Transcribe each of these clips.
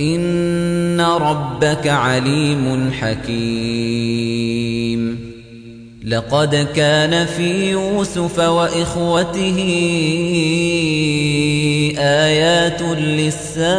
إن ربك عليم حكيم. لقد كان في يوسف وإخوته آيات للسائلين.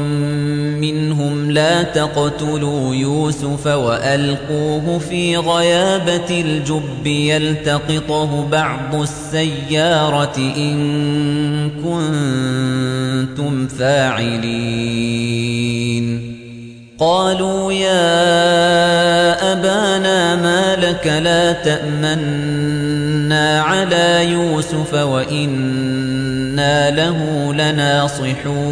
لا تقتلوا يوسف وألقوه في غيابة الجب يلتقطه بعض السيارة إن كنتم فاعلين. قالوا يا أبانا ما لك لا تأمنا على يوسف وإنا له لناصحون.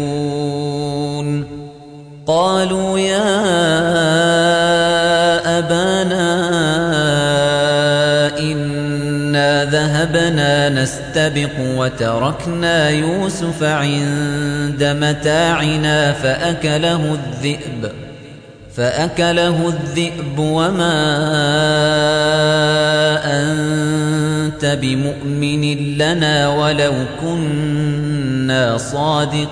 قالوا يا أبانا إنا ذهبنا نستبق وتركنا يوسف عند متاعنا فأكله الذئب فأكله الذئب وما أنت بمؤمن لنا ولو كنا صادقين.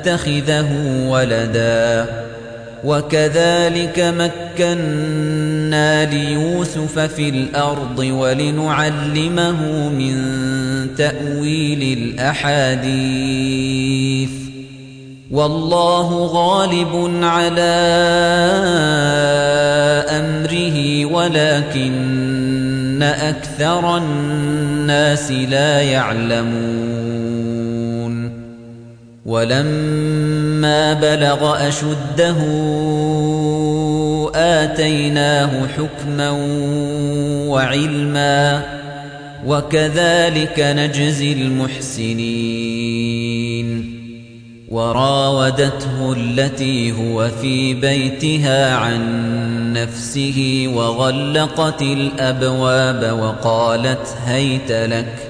نتخذه ولدا. وكذلك مكنا ليوسف في الأرض ولنعلمه من تأويل الأحاديث. والله غالب على أمره ولكن أكثر الناس لا يعلمون. ولما بلغ أشده آتيناه حكما وعلما وكذلك نجزي المحسنين. وراودته التي هو في بيتها عن نفسه وغلقت الأبواب وقالت هيت لك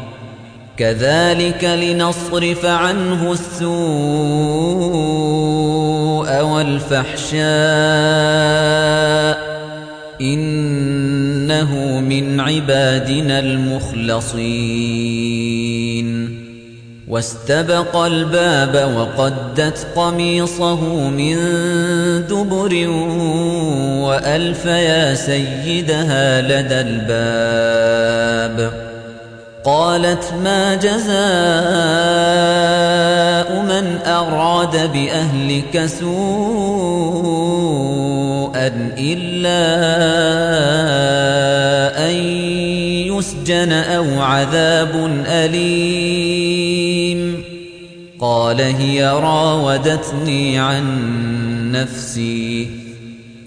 كذلك لنصرف عنه السوء والفحشاء إنه من عبادنا المخلصين. واستبق الباب وقدت قميصه من دبر وألف يا سيدها لدى الباب. قالت ما جزاء من أراد بأهلك سوءا إلا أن يسجن أو عذاب أليم. قال هي راودتني عن نفسي.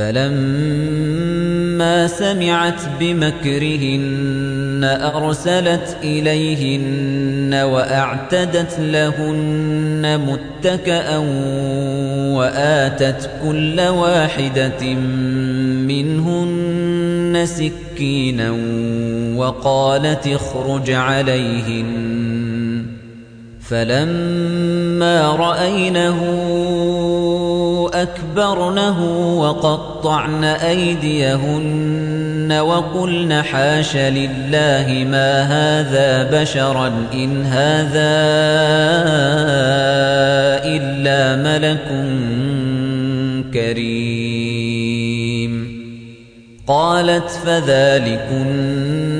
فلما سمعت بمكرهن أرسلت إليهن وأعتدت لهن متكأ وآتت كل واحدة منهن سكينا وقالت اخرج عليهن. فلما رأينه أكبرنه وقطعن أيديهن وقلن حاش لله ما هذا بشرا إن هذا إلا ملك كريم. قالت فذلكن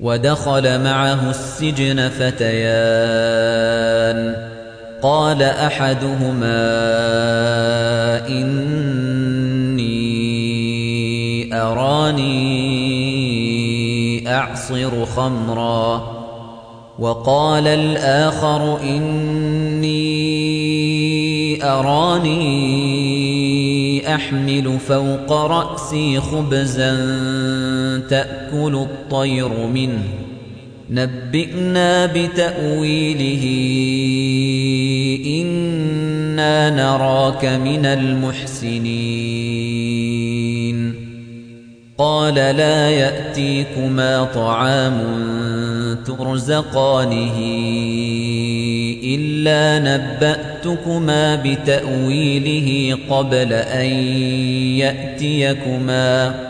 ودخل معه السجن فتيان. قال أحدهما إني أراني أعصر خمرًا. وقال الآخر إني أراني أحمل فوق رأسي خبزا تأكل الطير منه. نبئنا بتأويله. إنا نراك من المحسنين. قال لا يأتيكما طعام ترزقانه. إلا نبأتكما بتأويله قبل أن يأتيكما.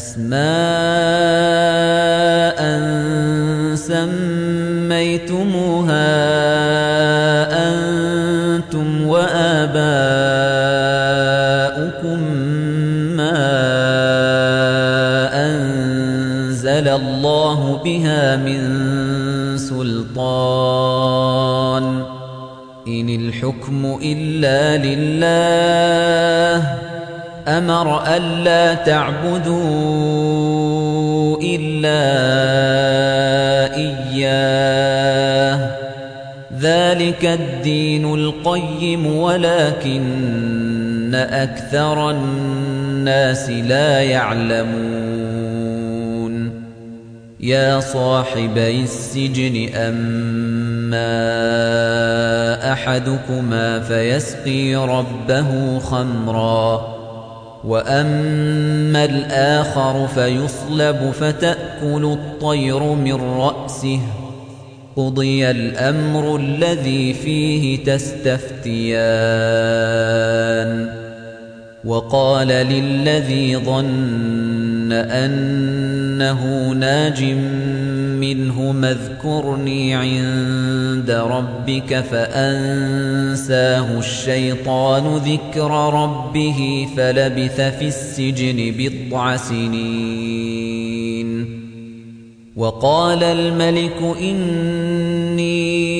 أسماء سميتموها أنتم وآباؤكم ما أنزل الله بها من سلطان. إن الحكم إلا لله أمر ألا تعبدوا إلا إياه. ذلك الدين القيم ولكن أكثر الناس لا يعلمون. يا صاحبي السجن أما أحدكما فيسقي ربه خمراً. وأما الآخر فيصلب فتأكل الطير من رأسه قضي الأمر الذي فيه تستفتيان وقال للذي ظن أنه ناج منه اذكرني عند ربك فأنساه الشيطان ذكر ربه فلبث في السجن بضع سنين. وقال الملك إني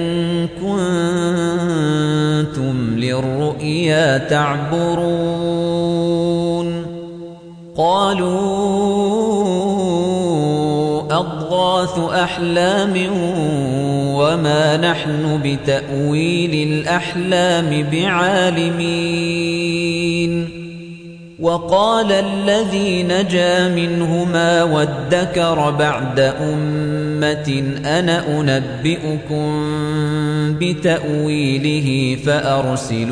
للرؤيا تعبرون قالوا أضغاث أحلام وما نحن بتأويل الأحلام بعالمين وقال الذي نجا منهما وادكر بعد أمة أنا أنبئكم بتأويله فأرسلون.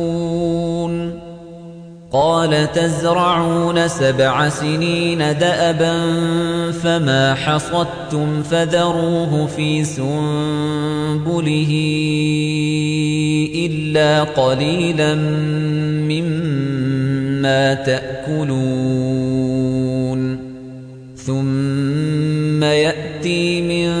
قال تزرعون سبع سنين دأبا فما حصدتم فذروه في سنبله إلا قليلا مما تأكلون. ثم يأتي من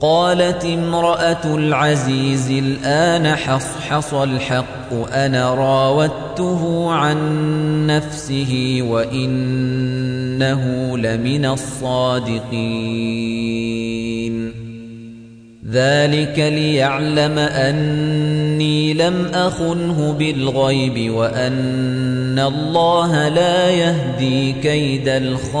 قالت امرأة العزيز الآن حصحص الحق أنا راودته عن نفسه وإن إِنَّهُ لَمِنَ الصَّادِقِينَ. ذَلِكَ لِيَعْلَمَ أَنِّي لَمْ أَخُنْهُ بِالْغَيْبِ وَأَنَّ اللَّهَ لَا يَهْدِي كَيْدَ الْخَائِنِينَ.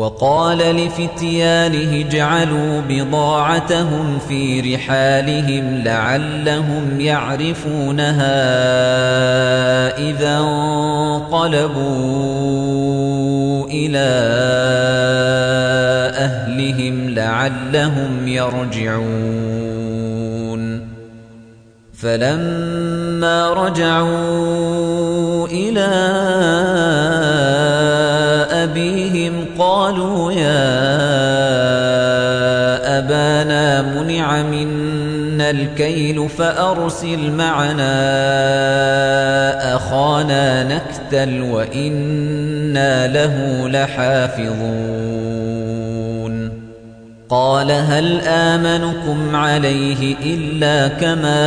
وَقَالَ لِفِتْيَانِهِ اجْعَلُوا بِضَاعَتَهُمْ فِي رِحَالِهِمْ لَعَلَّهُمْ يَعْرِفُونَهَا إِذَا انقَلَبُوا إِلَىٰ أَهْلِهِمْ لَعَلَّهُمْ يَرْجِعُونَ. فَلَمَّا رَجَعُوا إِلَىٰ أَبِيهِمْ قَالُوا يَا أَبَانَا مُنِعَ مِنَّا الْكَيْلُ فَأَرْسِلْ مَعَنَا أَخَانَا نَكْتَلْ وَإِنَّا لَهُ لَحَافِظُونَ. قَالَ هَلْ آمَنُكُمْ عَلَيْهِ إِلَّا كَمَا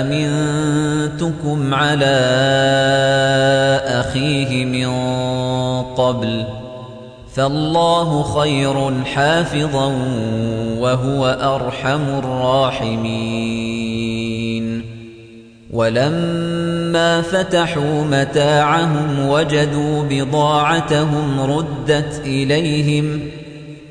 أَمِنتُكُمْ عَلَىٰ أَخِيهِ مِن قَبْلُ فَاللَّهُ خَيْرٌ حَافِظًا وَهُوَ أَرْحَمُ الرَّاحِمِينَ وَلَمَّا فَتَحُوا مَتَاعَهُمْ وَجَدُوا بِضَاعَتَهُمْ رُدَّتْ إِلَيْهِمْ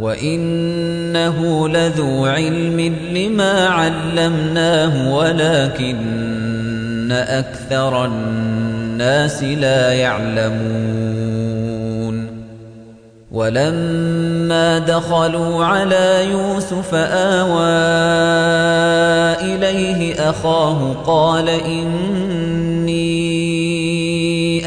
وإنه لذو علم لما علمناه ولكن أكثر الناس لا يعلمون ولما دخلوا على يوسف آوى إليه أخاه قال إني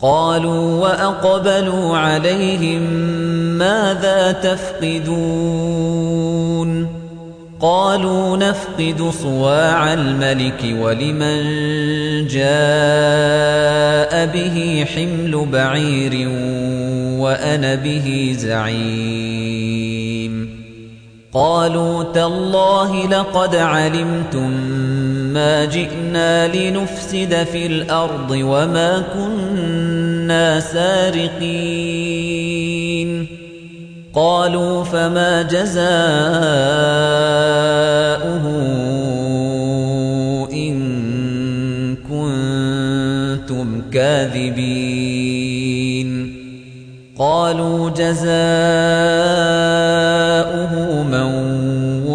قالوا وأقبلوا عليهم ماذا تفقدون؟ قالوا نفقد صواع الملك ولمن جاء به حمل بعير وأنا به زعيم. قالوا تالله لقد علمتم ما جئنا لنفسد في الأرض وما كنا سارقين. قالوا فما جزاؤه إن كنتم كاذبين. قالوا جزاؤه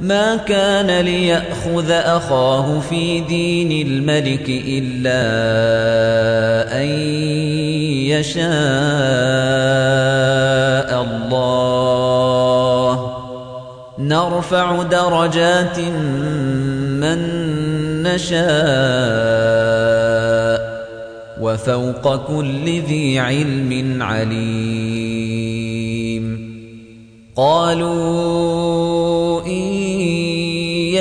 ما كان ليأخذ أخاه في دين الملك إلا أن يشاء الله. نرفع درجات من نشاء وفوق كل ذي علم عليم. قالوا إن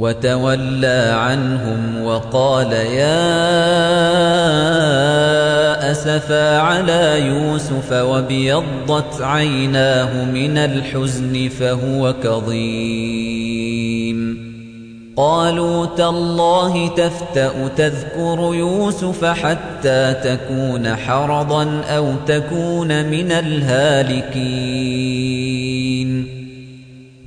وتولى عنهم وقال يا أسفا على يوسف وبيضت عيناه من الحزن فهو كظيم. قالوا تالله تفتأ تذكر يوسف حتى تكون حرضا أو تكون من الهالكين.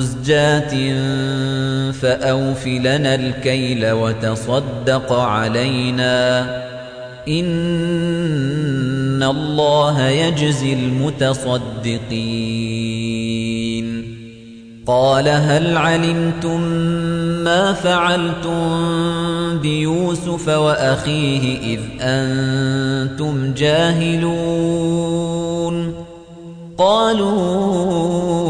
مزجاة فأوف لنا الكيل وتصدق علينا إن الله يجزي المتصدقين. قال هل علمتم ما فعلتم بيوسف وأخيه إذ أنتم جاهلون؟ قالوا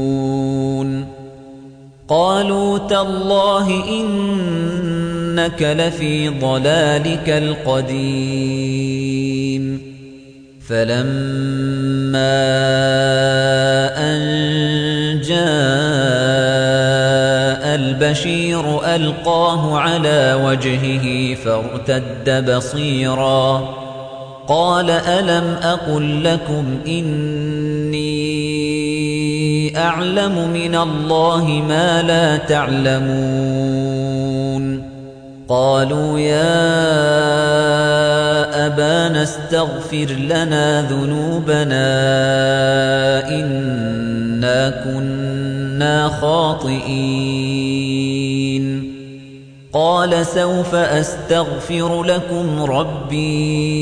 قالوا تالله إنك لفي ضلالك القديم. فلما أن جاء البشير ألقاه على وجهه فارتد بصيرا. قال ألم أقل لكم إني أعلم من الله ما لا تعلمون. قالوا يا أبانا استغفر لنا ذنوبنا إنا كنا خاطئين. قال سوف أستغفر لكم ربي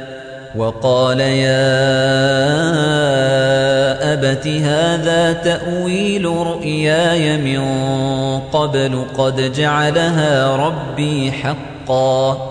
وقال يا أبت هذا تأويل رؤياي من قبل قد جعلها ربي حقا.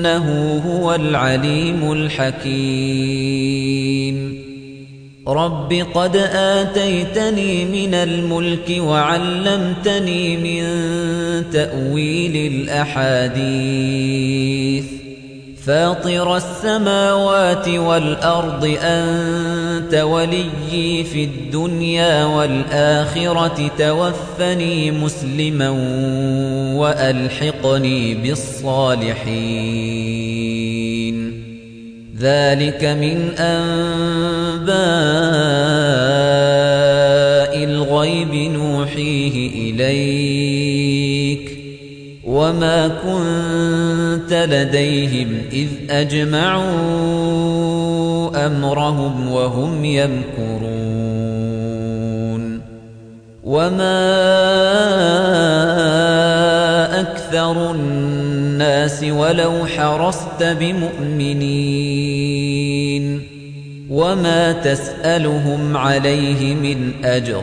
إنه هو العليم الحكيم. رب قد آتيتني من الملك وعلمتني من تأويل الأحاديث. فاطر السماوات والأرض أنت وليي في الدنيا والآخرة توفني مسلما وألحقني بالصالحين. ذلك من أنباء الغيب نوحيه إليك. وما كنت لديهم إذ أجمعوا أمرهم وهم يمكرون وما أكثر الناس ولو حرصت بمؤمنين وما تسألهم عليه من أجر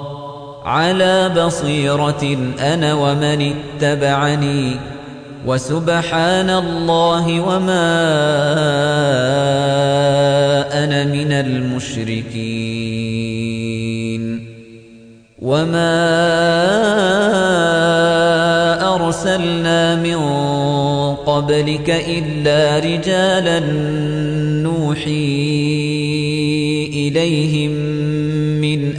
على بصيرة أنا ومن اتبعني وسبحان الله وما أنا من المشركين. وما أرسلنا من قبلك إلا رجالا نوحي إليهم